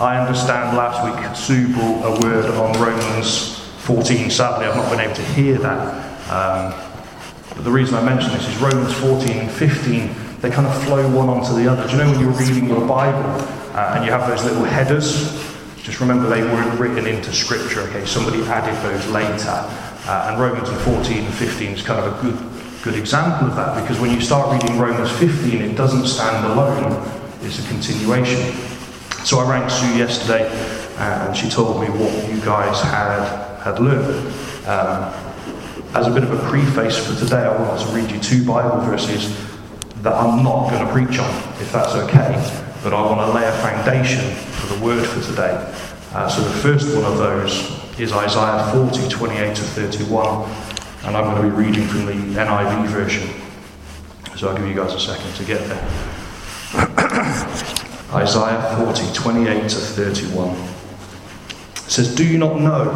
I understand last week Sue brought a word on Romans 14. Sadly, I've not been able to hear that. Um, but the reason I mention this is Romans 14 and 15, they kind of flow one onto the other. Do you know when you're reading your Bible uh, and you have those little headers? Just remember they weren't written into Scripture, okay? Somebody added those later. Uh, and Romans 14 and 15 is kind of a good good example of that because when you start reading Romans 15, it doesn't stand alone, it's a continuation. So I rang Sue yesterday uh, and she told me what you guys had, had learned. Um, as a bit of a preface for today, I want to read you two Bible verses that I'm not going to preach on, if that's okay, but I want to lay a foundation for the word for today. Uh, so the first one of those is Isaiah 40, 28 to 31 and I'm going to be reading from the NIV version. So I'll give you guys a second to get there. Isaiah 40, 28 to 31. It says, Do you not know?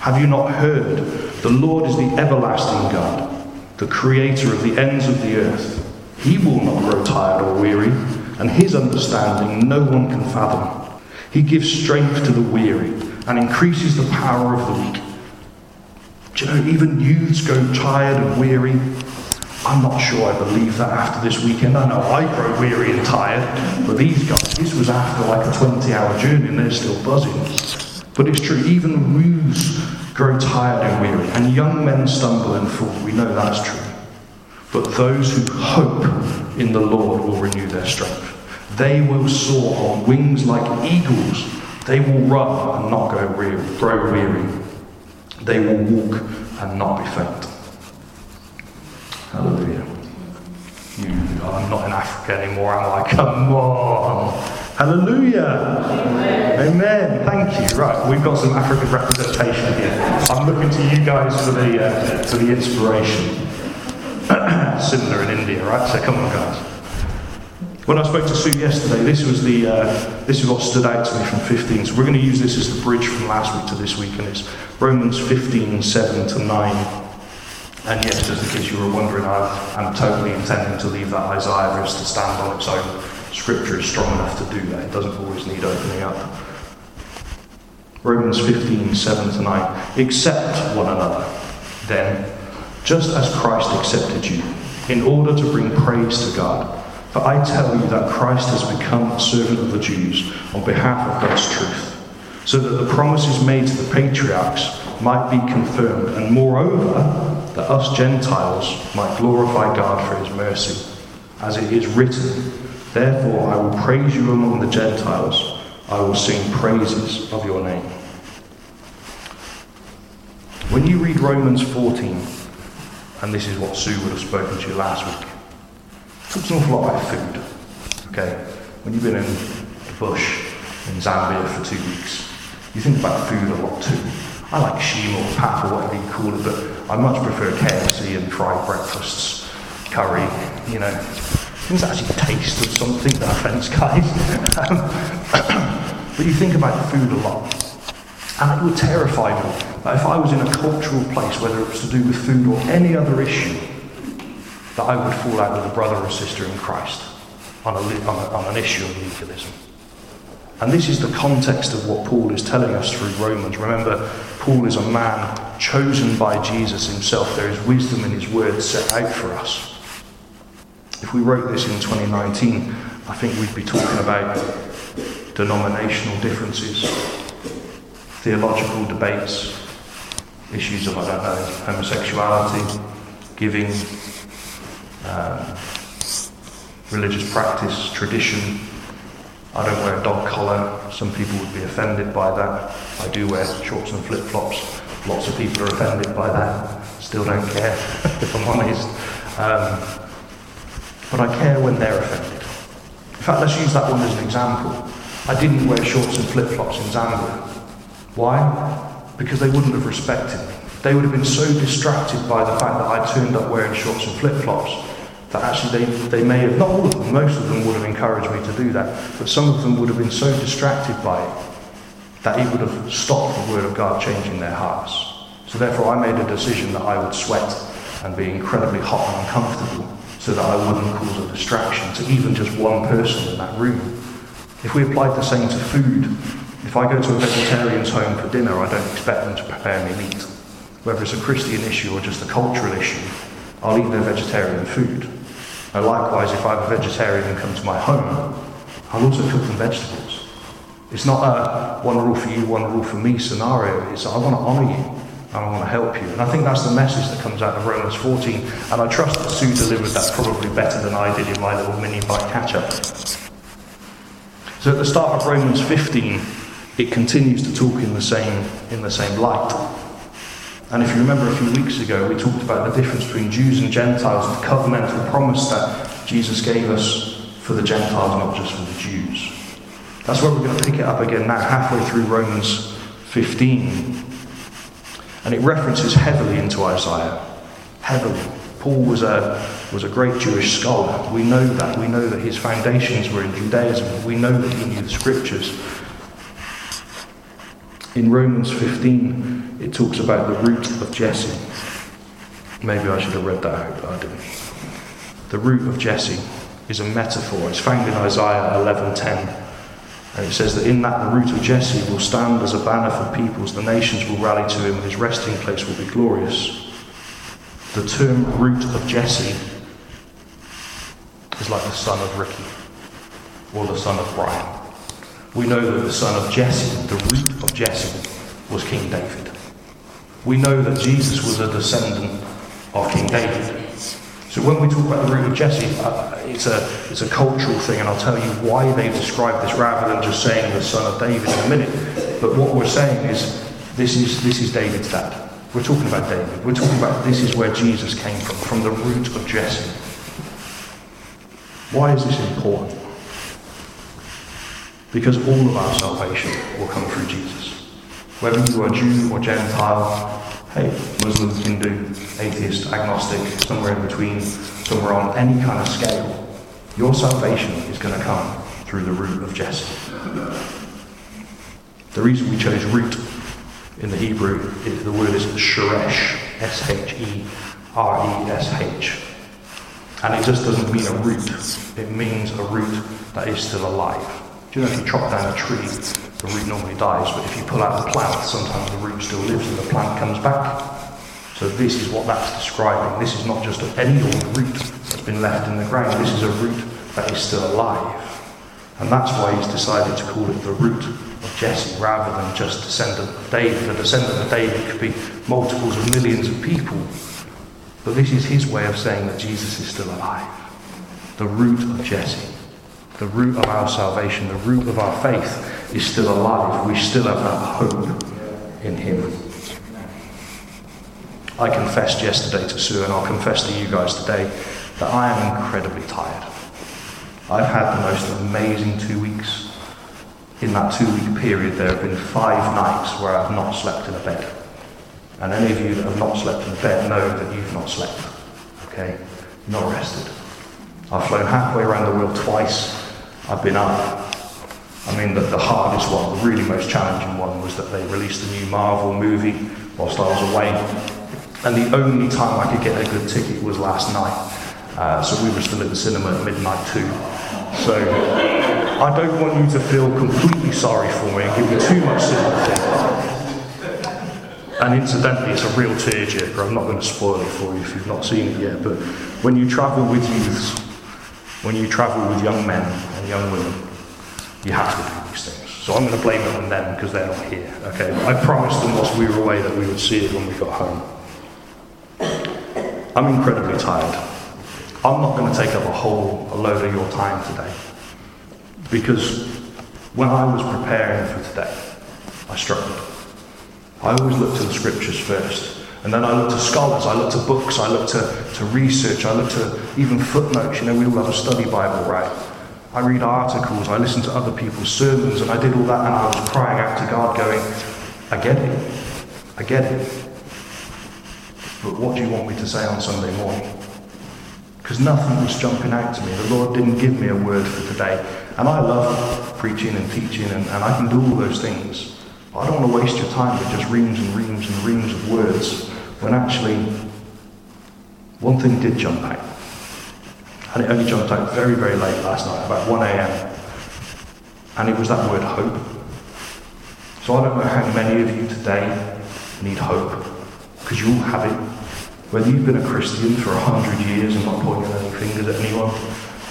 Have you not heard? The Lord is the everlasting God, the creator of the ends of the earth. He will not grow tired or weary, and his understanding no one can fathom. He gives strength to the weary and increases the power of the weak. Do you know, even youths go tired and weary. I'm not sure I believe that after this weekend. I know I grow weary and tired, but these guys, this was after like a 20 hour journey and they're still buzzing. But it's true, even youths grow tired and weary, and young men stumble and fall. We know that's true. But those who hope in the Lord will renew their strength. They will soar on wings like eagles. They will run and not go weary, grow weary. They will walk and not be faint. Hallelujah. You, I'm not in Africa anymore, am I? Come on. Hallelujah. Amen. Amen. Thank you. Right, we've got some African representation here. I'm looking to you guys for the, uh, for the inspiration. Similar in India, right? So come on, guys. When I spoke to Sue yesterday, this was the uh, this is what stood out to me from 15. So we're going to use this as the bridge from last week to this week, and it's Romans 15, 7 to 9. And yes, just in case you were wondering, I, am totally intending to leave that Isaiah verse to stand on its own. Scripture is strong enough to do that. It doesn't always need opening up. Romans 15, 7 to 9. Accept one another, then, just as Christ accepted you, in order to bring praise to God. For I tell you that Christ has become a servant of the Jews on behalf of God's truth, so that the promises made to the patriarchs might be confirmed, and moreover, that us Gentiles might glorify God for his mercy. As it is written, Therefore I will praise you among the Gentiles, I will sing praises of your name. When you read Romans 14, and this is what Sue would have spoken to you last week, talks an awful lot about food. Okay? When you've been in the bush in Zambia for two weeks, you think about food a lot too. I like nshima or pap or whatever you call it, but I much prefer KFC and fried breakfasts, curry, you know. Things that actually taste of something, no offence, guys. but you think about food a lot. And it would terrify me that if I was in a cultural place, whether it was to do with food or any other issue, that I would fall out with a brother or sister in Christ on, a, on, a, on an issue of legalism. And this is the context of what Paul is telling us through Romans. Remember, Paul is a man chosen by Jesus himself. There is wisdom in his words set out for us. If we wrote this in 2019, I think we'd be talking about denominational differences, theological debates, issues of, I don't know, homosexuality, giving, um, religious practice, tradition. I don't wear a dog collar. Some people would be offended by that. I do wear shorts and flip flops. Lots of people are offended by that. Still don't care, if I'm honest. Um, but I care when they're offended. In fact, let's use that one as an example. I didn't wear shorts and flip flops in Zambia. Why? Because they wouldn't have respected me. They would have been so distracted by the fact that I turned up wearing shorts and flip flops that actually they, they may have, not all of them, most of them would have encouraged me to do that, but some of them would have been so distracted by it that it would have stopped the Word of God changing their hearts. So therefore I made a decision that I would sweat and be incredibly hot and uncomfortable so that I wouldn't cause a distraction to even just one person in that room. If we applied the same to food, if I go to a vegetarian's home for dinner, I don't expect them to prepare me meat. Whether it's a Christian issue or just a cultural issue, I'll eat their vegetarian food. And likewise, if I have a vegetarian come to my home, I'll also cook them vegetables. It's not a one rule for you, one rule for me scenario. It's I want to honour you and I want to help you. And I think that's the message that comes out of Romans 14. And I trust that Sue delivered that probably better than I did in my little mini bike catch up. So at the start of Romans 15, it continues to talk in the same in the same light. And if you remember a few weeks ago, we talked about the difference between Jews and Gentiles and the covenantal promise that Jesus gave us for the Gentiles, not just for the Jews. That's where we're going to pick it up again now, halfway through Romans 15. And it references heavily into Isaiah. Heavily. Paul was a, was a great Jewish scholar. We know that. We know that his foundations were in Judaism. We know that he knew the scriptures. In Romans 15, it talks about the root of Jesse. Maybe I should have read that out, but I didn't. The root of Jesse is a metaphor. It's found in Isaiah 11:10. And it says that in that the root of Jesse will stand as a banner for peoples, the nations will rally to him, and his resting place will be glorious. The term root of Jesse is like the son of Ricky or the son of Brian. We know that the son of Jesse, the root of Jesse, was King David. We know that Jesus was a descendant of King David. So when we talk about the root of Jesse, uh, it's, a, it's a cultural thing, and I'll tell you why they describe this rather than just saying the son of David in a minute. But what we're saying is this is, this is David's dad. We're talking about David. We're talking about this is where Jesus came from, from the root of Jesse. Why is this important? Because all of our salvation will come through Jesus. Whether you are Jew or Gentile, hey, Muslim, Hindu, atheist, agnostic, somewhere in between, somewhere on any kind of scale, your salvation is going to come through the root of Jesse. The reason we chose root in the Hebrew, is the word is sheresh, S H E R E S H. And it just doesn't mean a root, it means a root that is still alive. Do you know if you chop down a tree, the root normally dies, but if you pull out the plant, sometimes the root still lives and the plant comes back. So this is what that's describing. This is not just any old root that's been left in the ground. This is a root that is still alive. And that's why he's decided to call it the root of Jesse rather than just descendant of David. A descendant of David could be multiples of millions of people. But this is his way of saying that Jesus is still alive. The root of Jesse. The root of our salvation, the root of our faith is still alive. We still have that hope in Him. I confessed yesterday to Sue, and I'll confess to you guys today, that I am incredibly tired. I've had the most amazing two weeks. In that two week period, there have been five nights where I've not slept in a bed. And any of you that have not slept in a bed know that you've not slept. Okay? Not rested. I've flown halfway around the world twice. I've been up I mean, the, the hardest one, the really most challenging one, was that they released a new Marvel movie whilst I was away. And the only time I could get a good ticket was last night. Uh, so we were still at the cinema at midnight too. So I don't want you to feel completely sorry for me and give me too much sympathy. And incidentally, it's a real tearjerker. I'm not going to spoil it for you if you've not seen it yet. But when you travel with youths, when you travel with young men and young women, you have to do these things. So I'm going to blame it on them because they're not here. Okay, I promised them whilst we were away that we would see it when we got home. I'm incredibly tired. I'm not going to take up a whole a load of your time today because when I was preparing for today, I struggled. I always look to the scriptures first. And then I look to scholars, I look to books, I look to, to research, I look to even footnotes. You know, we all have a study Bible, right? I read articles, I listen to other people's sermons, and I did all that, and I was crying out to God, going, I get it. I get it. But what do you want me to say on Sunday morning? Because nothing was jumping out to me. The Lord didn't give me a word for today. And I love preaching and teaching, and, and I can do all those things. But I don't want to waste your time with just reams and reams and reams of words when actually one thing did jump out. And it only jumped out very, very late last night, about 1 a.m. And it was that word hope. So I don't know how many of you today need hope, because you all have it. Whether you've been a Christian for a hundred years and not pointing any fingers at anyone,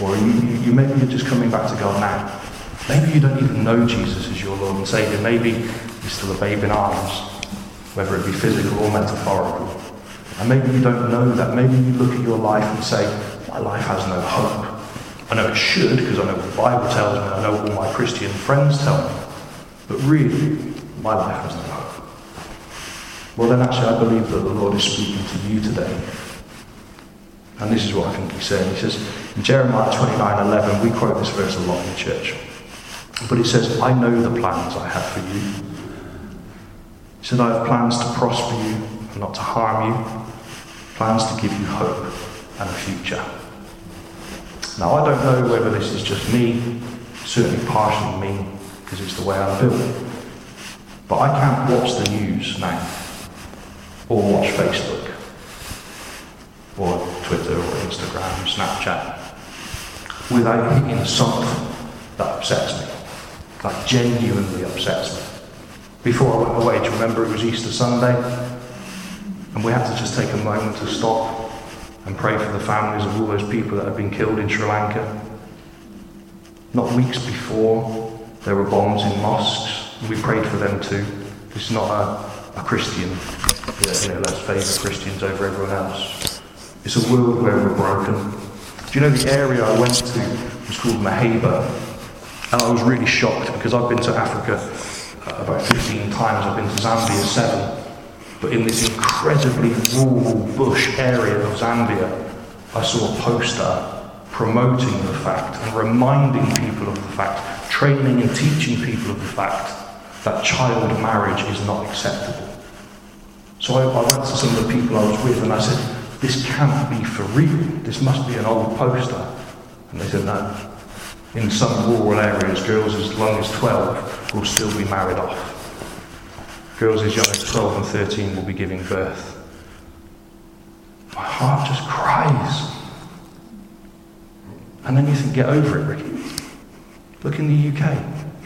or you, you, you maybe you're just coming back to God now. Maybe you don't even know Jesus as your Lord and Saviour. Maybe you're still a babe in arms, whether it be physical or metaphorical. And maybe you don't know that. Maybe you look at your life and say, My life has no hope. I know it should because I know what the Bible tells me, I know what all my Christian friends tell me. But really, my life has no hope. Well, then actually, I believe that the Lord is speaking to you today. And this is what I think he's saying. He says, in Jeremiah 29 11, we quote this verse a lot in church. But it says, I know the plans I have for you. Said, I have plans to prosper you and not to harm you, plans to give you hope and a future. Now, I don't know whether this is just me, certainly partially me, because it's the way I'm built. But I can't watch the news now, or watch Facebook, or Twitter, or Instagram, Snapchat, without hitting something that upsets me that genuinely upsets me. Before I went away, do you remember it was Easter Sunday? And we had to just take a moment to stop and pray for the families of all those people that had been killed in Sri Lanka. Not weeks before, there were bombs in mosques, and we prayed for them too. This is not a, a Christian, you know, let's favour Christians over everyone else. It's a world where we're broken. Do you know the area I went to was called Meheba, and I was really shocked because I've been to Africa Uh, about 15 times, I've been to Zambia seven. But in this incredibly rural bush area of Zambia, I saw a poster promoting the fact and reminding people of the fact, training and teaching people of the fact that child marriage is not acceptable. So I, I went to some of the people I was with and I said, This can't be for real. This must be an old poster. And they said, No, in some rural areas, girls as young as 12 will still be married off. Girls as young as 12 and 13 will be giving birth. My heart just cries. And then you think, get over it, Ricky. Look in the UK.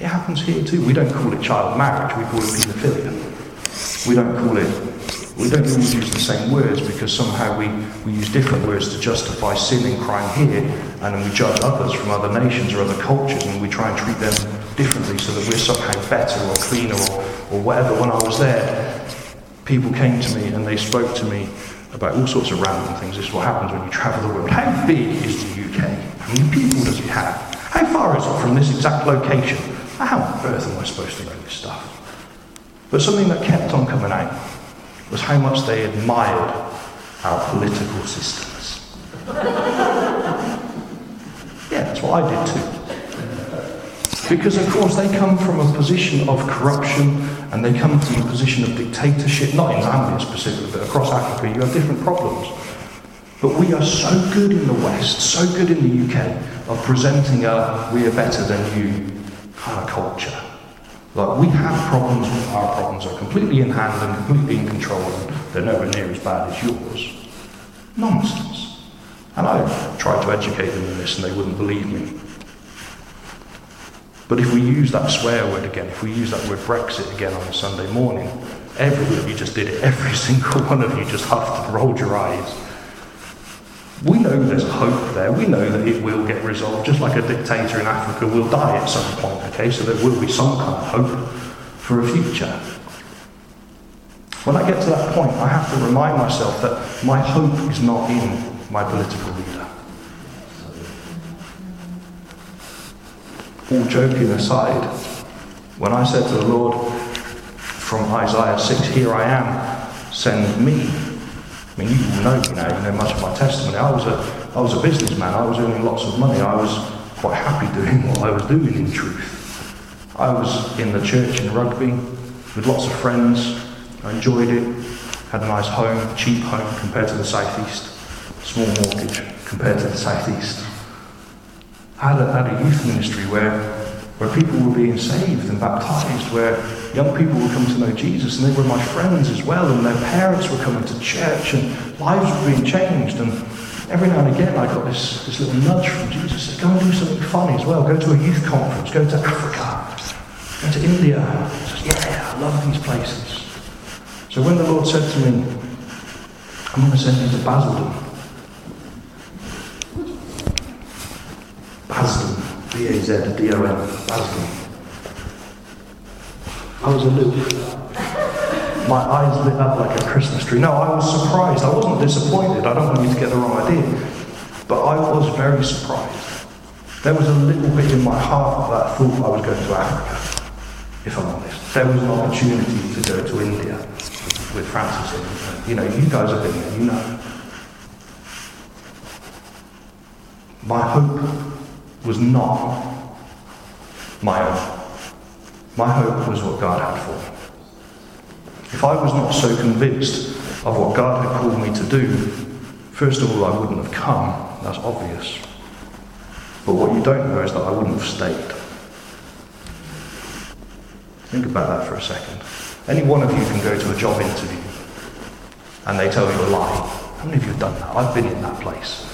It happens here too. We don't call it child marriage, we call it paedophilia. We don't call it we don't always use the same words because somehow we, we use different words to justify sin and crime here, and then we judge others from other nations or other cultures, and we try and treat them differently so that we're somehow better or cleaner or, or whatever. When I was there, people came to me and they spoke to me about all sorts of random things. This is what happens when you travel the world. How big is the UK? How many people does it have? How far is it from this exact location? How on earth am I supposed to know this stuff? But something that kept on coming out was how much they admired our political systems. yeah, that's what I did too. Because, of course, they come from a position of corruption and they come from a position of dictatorship, not in Zambia specifically, but across Africa, you have different problems. But we are so good in the West, so good in the UK, of presenting a we are better than you kind of culture. Like, we have problems, our problems are completely in hand and completely in control, and they're nowhere near as bad as yours. Nonsense. And I tried to educate them in this, and they wouldn't believe me. But if we use that swear word again, if we use that word Brexit again on a Sunday morning, every of you just did it. Every single one of you just huffed and rolled your eyes. We know there's hope there. We know that it will get resolved, just like a dictator in Africa will die at some point, okay? So there will be some kind of hope for a future. When I get to that point, I have to remind myself that my hope is not in my political leader. All joking aside, when I said to the Lord from Isaiah 6, Here I am, send me, I mean, you know me now, you know much of my testimony. I was, a, I was a businessman, I was earning lots of money, I was quite happy doing what I was doing in truth. I was in the church in Rugby with lots of friends, I enjoyed it, had a nice home, cheap home compared to the southeast, small mortgage compared to the southeast. I had a, had a youth ministry where where people were being saved and baptized, where young people were coming to know Jesus, and they were my friends as well, and their parents were coming to church, and lives were being changed. And every now and again, I got this, this little nudge from Jesus: said, "Go and do something funny as well. Go to a youth conference. Go to Africa." go to India. Said, yeah, I love these places. So when the Lord said to me, I'm going to send you to Basildon. Basildon. B-A-Z-D-O-N. Basildon. I was a little my eyes lit up like a Christmas tree. No, I was surprised. I wasn't disappointed. I don't want you to get the wrong idea. But I was very surprised. There was a little bit in my heart that thought I was going to Africa, if I'm honest. There was an opportunity to go to India with Francis. You know, you guys have been there, you know. My hope was not my own. My hope was what God had for me. If I was not so convinced of what God had called me to do, first of all, I wouldn't have come. That's obvious. But what you don't know is that I wouldn't have stayed. Think about that for a second. Any one of you can go to a job interview and they tell you a lie. How many of you have done that? I've been in that place.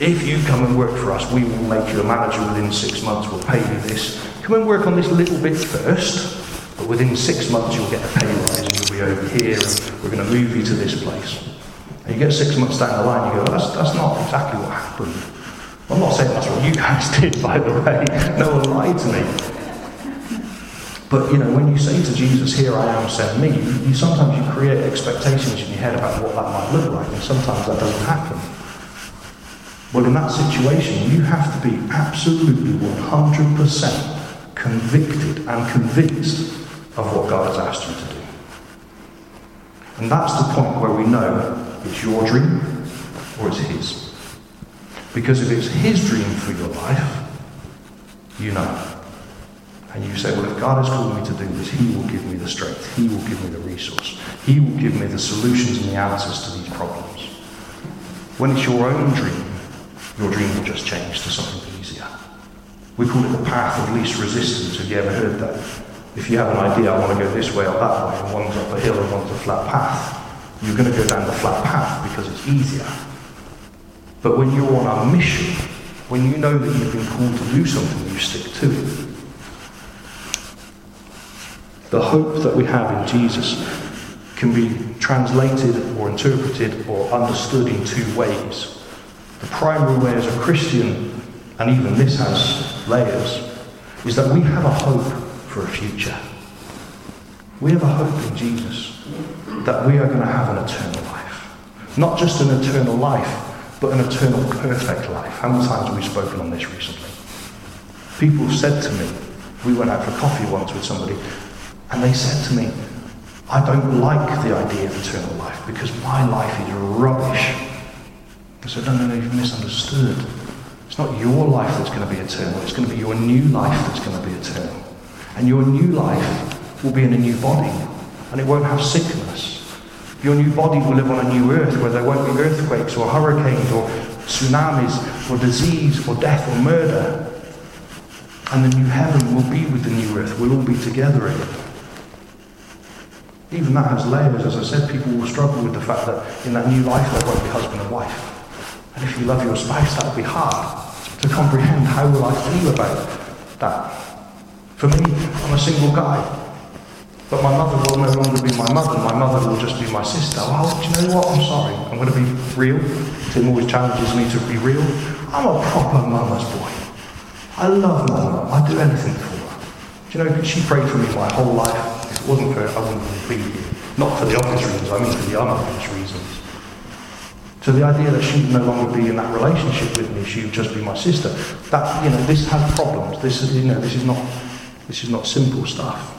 If you come and work for us, we will make you a manager within six months, we'll pay you this. Come and work on this little bit first, but within six months you'll get a pay rise and you'll be over here and we're going to move you to this place. And you get six months down the line, you go, that's, that's not exactly what happened. I'm not saying that's what you guys did, by the way. No one lied to me. But you know, when you say to Jesus, "Here I am, send me," you, you, sometimes you create expectations in your head about what that might look like, and sometimes that doesn't happen. Well, in that situation, you have to be absolutely 100% convicted and convinced of what God has asked you to do. And that's the point where we know it's your dream or it's His. Because if it's His dream for your life, you know. And you say, well, if God has called me to do this, He will give me the strength, He will give me the resource, He will give me the solutions and the answers to these problems. When it's your own dream, your dream will just change to something easier. We call it the path of least resistance. Have you ever heard that? If you have an idea, I want to go this way or that way, and one's up a hill and one's a flat path, you're going to go down the flat path because it's easier. But when you're on a mission, when you know that you've been called to do something, you stick to it. The hope that we have in Jesus can be translated or interpreted or understood in two ways. The primary way as a Christian, and even this has layers, is that we have a hope for a future. We have a hope in Jesus that we are going to have an eternal life. Not just an eternal life, but an eternal perfect life. How many times have we spoken on this recently? People said to me, we went out for coffee once with somebody, and they said to me, I don't like the idea of eternal life because my life is rubbish. I said, no, no, no, you've misunderstood. It's not your life that's going to be eternal. It's going to be your new life that's going to be eternal. And your new life will be in a new body, and it won't have sickness. Your new body will live on a new earth where there won't be earthquakes or hurricanes or tsunamis or disease or death or murder. And the new heaven will be with the new earth. We'll all be together in it. Even that has layers. As I said, people will struggle with the fact that in that new life there won't be husband and wife. And if you love your spouse, that will be hard to comprehend how will I feel about that. For me, I'm a single guy. But my mother will no longer be my mother. My mother will just be my sister. Well, do you know what? I'm sorry. I'm going to be real. Tim always challenges me to be real. I'm a proper mama's boy. I love my mum. I do anything for her. Do you know, she prayed for me my whole life. If it wasn't for her, I wouldn't be here. Not for the obvious reasons, I mean for the unobvious reasons. So the idea that she would no longer be in that relationship with me, she would just be my sister, that, you know, this has problems. This is, you know, this is not this is not simple stuff.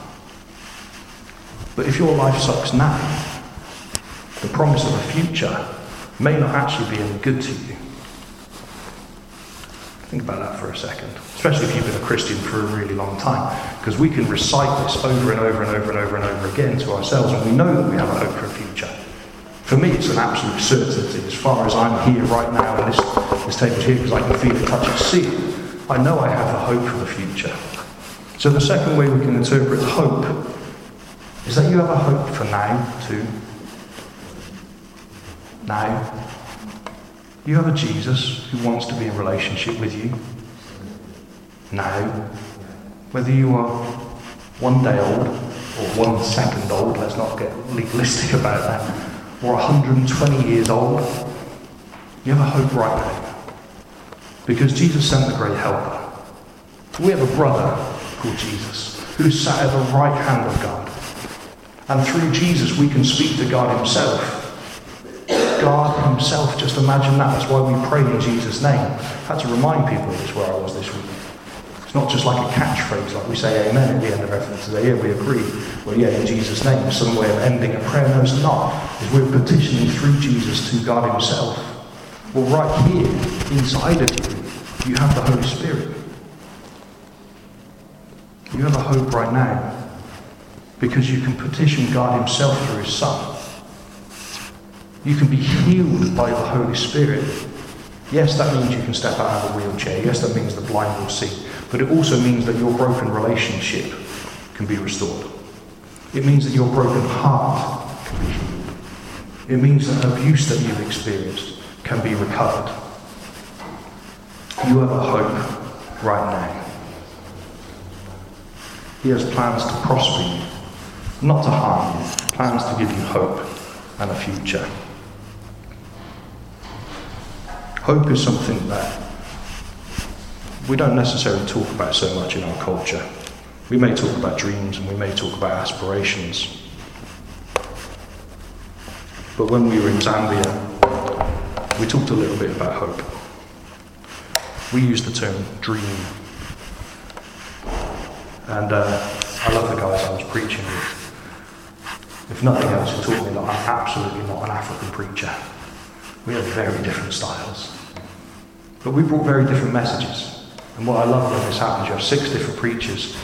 But if your life sucks now, the promise of a future may not actually be any good to you. Think about that for a second, especially if you've been a Christian for a really long time, because we can recite this over and over and over and over and over again to ourselves, and we know that we have a hope for a future. For me, it's an absolute certainty. As far as I'm here right now, and this, this table's here because I can feel it, touch it, see it, I know I have a hope for the future. So the second way we can interpret hope is that you have a hope for now too. Now. You have a Jesus who wants to be in relationship with you. Now. Whether you are one day old, or one second old, let's not get legalistic about that, or 120 years old, you have a hope right now. Because Jesus sent the great helper. We have a brother called Jesus who sat at the right hand of God. And through Jesus, we can speak to God Himself. God Himself, just imagine that. That's why we pray in Jesus' name. I had to remind people of this where I was this week. It's not just like a catchphrase, like we say amen at the end of everything today. Yeah, we agree. Well, yeah, in Jesus' name. Some way of ending a prayer. No, it's not. Is we're petitioning through Jesus to God Himself. Well, right here, inside of you, you have the Holy Spirit. You have a hope right now because you can petition God Himself through His Son. You can be healed by the Holy Spirit. Yes, that means you can step out of a wheelchair. Yes, that means the blind will see. But it also means that your broken relationship can be restored. It means that your broken heart can be healed. It means that abuse that you've experienced can be recovered. You have a hope right now. He has plans to prosper you, not to harm you, plans to give you hope and a future. Hope is something that we don't necessarily talk about so much in our culture. We may talk about dreams and we may talk about aspirations. But when we were in Zambia, we talked a little bit about hope. We used the term dream. And uh, I love the guys I was preaching with. If nothing else, it taught me that I'm absolutely not an African preacher. We have very different styles. But we brought very different messages. And what I love when this happens, you have six different preachers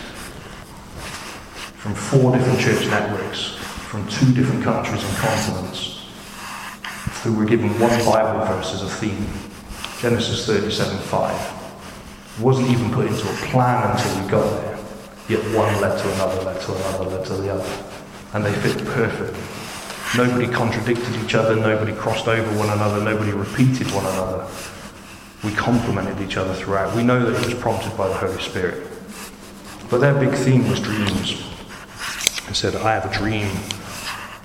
from four different church networks, from two different countries and continents, who were given one Bible verse as a theme Genesis 37:5 It wasn't even put into a plan until we got there. Yet one led to another, led to another, led to the other. And they fit perfectly. Nobody contradicted each other, nobody crossed over one another, nobody repeated one another. We complemented each other throughout. We know that it was prompted by the Holy Spirit. But their big theme was dreams. They said, I have a dream.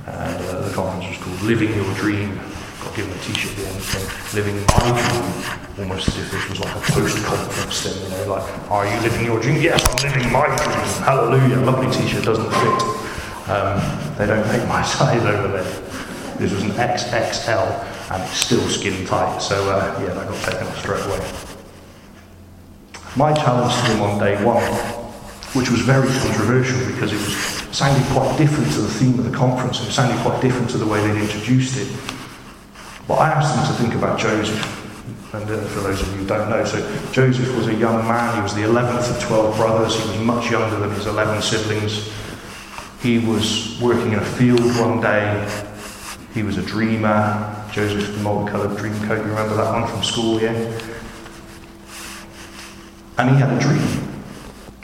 And uh, the conference was called Living Your Dream. Got given a t-shirt at the end saying, Living My Dream. Almost as if this was like a post-conference thing, you know, like, are you living your dream? Yes, I'm living my dream. Hallelujah. Lovely t-shirt, doesn't fit. Um, they don't make my size over there. This was an XXL and it's still skin tight. So uh, yeah, that got taken off straight away. My challenge to them on day one, which was very controversial because it was sounded quite different to the theme of the conference and it sounded quite different to the way they'd introduced it. But I asked them to think about Joseph. And uh, for those of you who don't know, so Joseph was a young man. He was the 11th of 12 brothers. He was much younger than his 11 siblings. He was working in a field one day. He was a dreamer. Joseph the multicoloured dream coat. You remember that one from school, yeah? And he had a dream.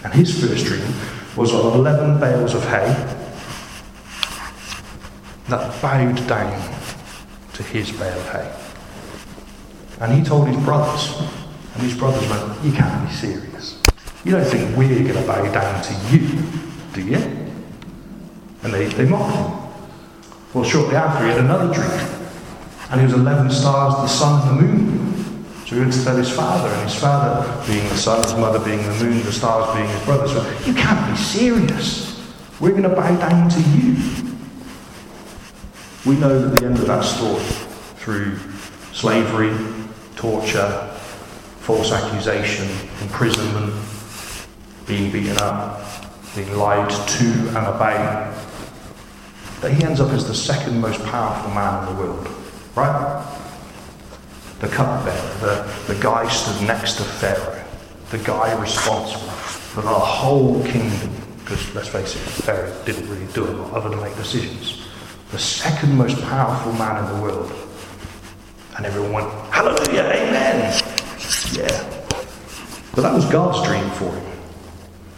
And his first dream was of 11 bales of hay that bowed down to his bale of hay. And he told his brothers, and his brothers went, You can't be serious. You don't think we're going to bow down to you, do you? And they, they mocked him. Well, shortly after, he had another dream. And he was 11 stars, the sun and the moon. So he went to tell his father, and his father being the sun, his mother being the moon, the stars being his brothers. So, you can't be serious. We're going to bow down to you. We know that the end of that story, through slavery, torture, false accusation, imprisonment, being beaten up, being lied to and about, that he ends up as the second most powerful man in the world. Right? The cupbearer, the, the guy stood next to Pharaoh, the guy responsible for the whole kingdom. Because let's face it, Pharaoh didn't really do a lot other than make decisions. The second most powerful man in the world. And everyone went, Hallelujah, Amen. Yeah. But that was God's dream for him.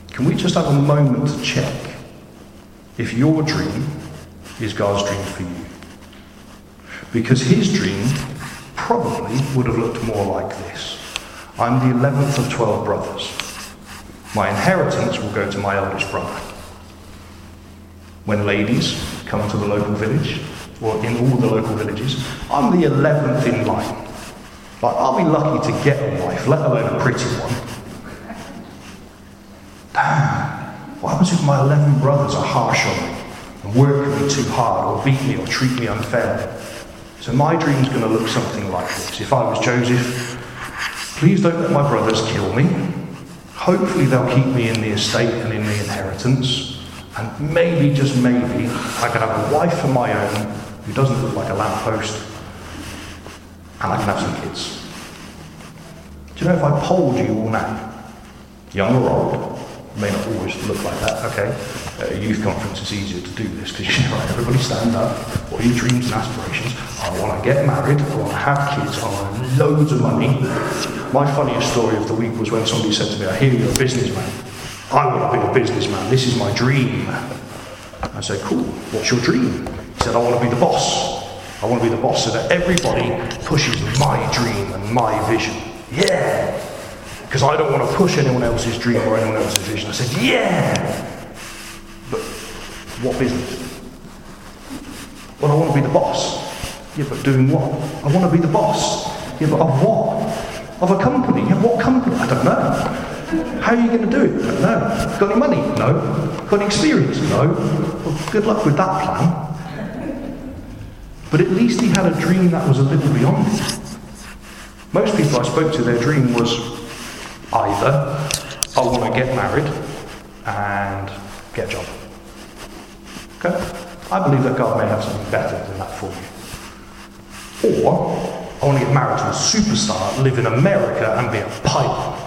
Can we just have a moment to check if your dream is God's dream for you? Because his dream probably would have looked more like this I'm the 11th of 12 brothers. My inheritance will go to my eldest brother. when ladies come to the local village, or in all the local villages, I'm the 11th in line. Like, I'll be lucky to get a wife, let alone a pretty one. Damn, what happens if my 11 brothers are harsh on me and work me too hard, or beat me, or treat me unfairly? So my dream's going to look something like this. If I was Joseph, please don't let my brothers kill me. Hopefully they'll keep me in the estate and in the inheritance. And maybe, just maybe, I can have a wife of my own who doesn't look like a lamppost. And I can have some kids. Do you know if I polled you all now, young or old, may not always look like that, okay? At a youth conference, it's easier to do this because you know, right, everybody stand up. What are your dreams and aspirations? I want to get married. I want to have kids. I want loads of money. My funniest story of the week was when somebody said to me, I hear you're a businessman. I want to be a businessman. This is my dream. I said, cool. What's your dream? He said, I want to be the boss. I want to be the boss so that everybody pushes my dream and my vision. Yeah. Because I don't want to push anyone else's dream or anyone else's vision. I said, yeah. But what business? Well, I want to be the boss. Yeah, but doing what? I want to be the boss. Yeah, but of what? Of a company. Yeah, what company? I don't know. How are you going to do it? I don't know. Got any money? No. Got any experience? No. Well, good luck with that plan. But at least he had a dream that was a little beyond. Most people I spoke to, their dream was either I want to get married and get a job. Okay? I believe that God may have something better than that for you. Or I want to get married to a superstar, live in America and be a pilot.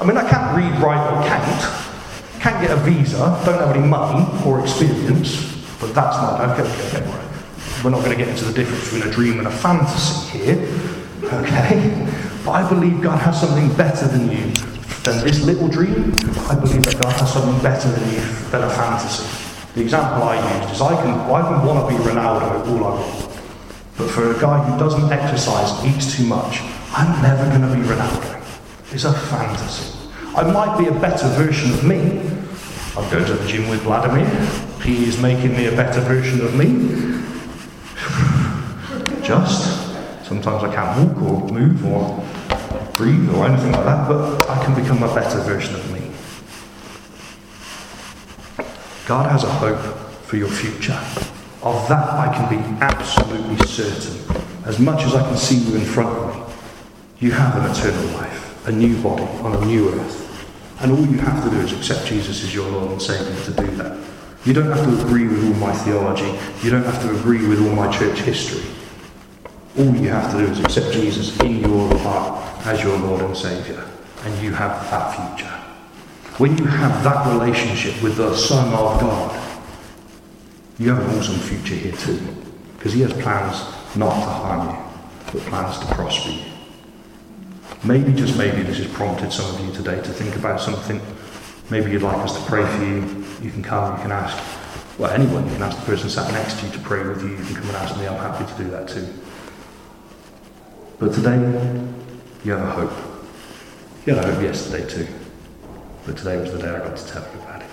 I mean, I can't read, write, or count. Can't get a visa, don't have any money or experience, but that's not, okay, okay, okay, right. We're not going to get into the difference between a dream and a fantasy here, okay? I believe God has something better than you than this little dream. I believe that God has something better than you than a fantasy. The example I used is I can, I can want to be Ronaldo all I want. But for a guy who doesn't exercise, eats too much, I'm never going to be Ronaldo. It's a fantasy. I might be a better version of me. I'll go to the gym with Vladimir. He is making me a better version of me. Just. Sometimes I can't walk or move or or anything like that, but I can become a better version of me. God has a hope for your future. Of that I can be absolutely certain. As much as I can see you in front of me, you have an eternal life, a new body on a new earth. And all you have to do is accept Jesus as your Lord and Saviour to do that. You don't have to agree with all my theology. You don't have to agree with all my church history. All you have to do is accept Jesus in your heart as your Lord and Saviour, and you have that future. When you have that relationship with the Son of God, you have an awesome future here too, because He has plans not to harm you, but plans to prosper you. Maybe, just maybe, this has prompted some of you today to think about something. Maybe you'd like us to pray for you. You can come, you can ask. Well, anyone, you can ask the person sat next to you to pray with you. You can come and ask me. I'm happy to do that too. But today, you have a hope. You had a hope yesterday too. But today was the day I got to tell you about it.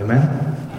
Amen?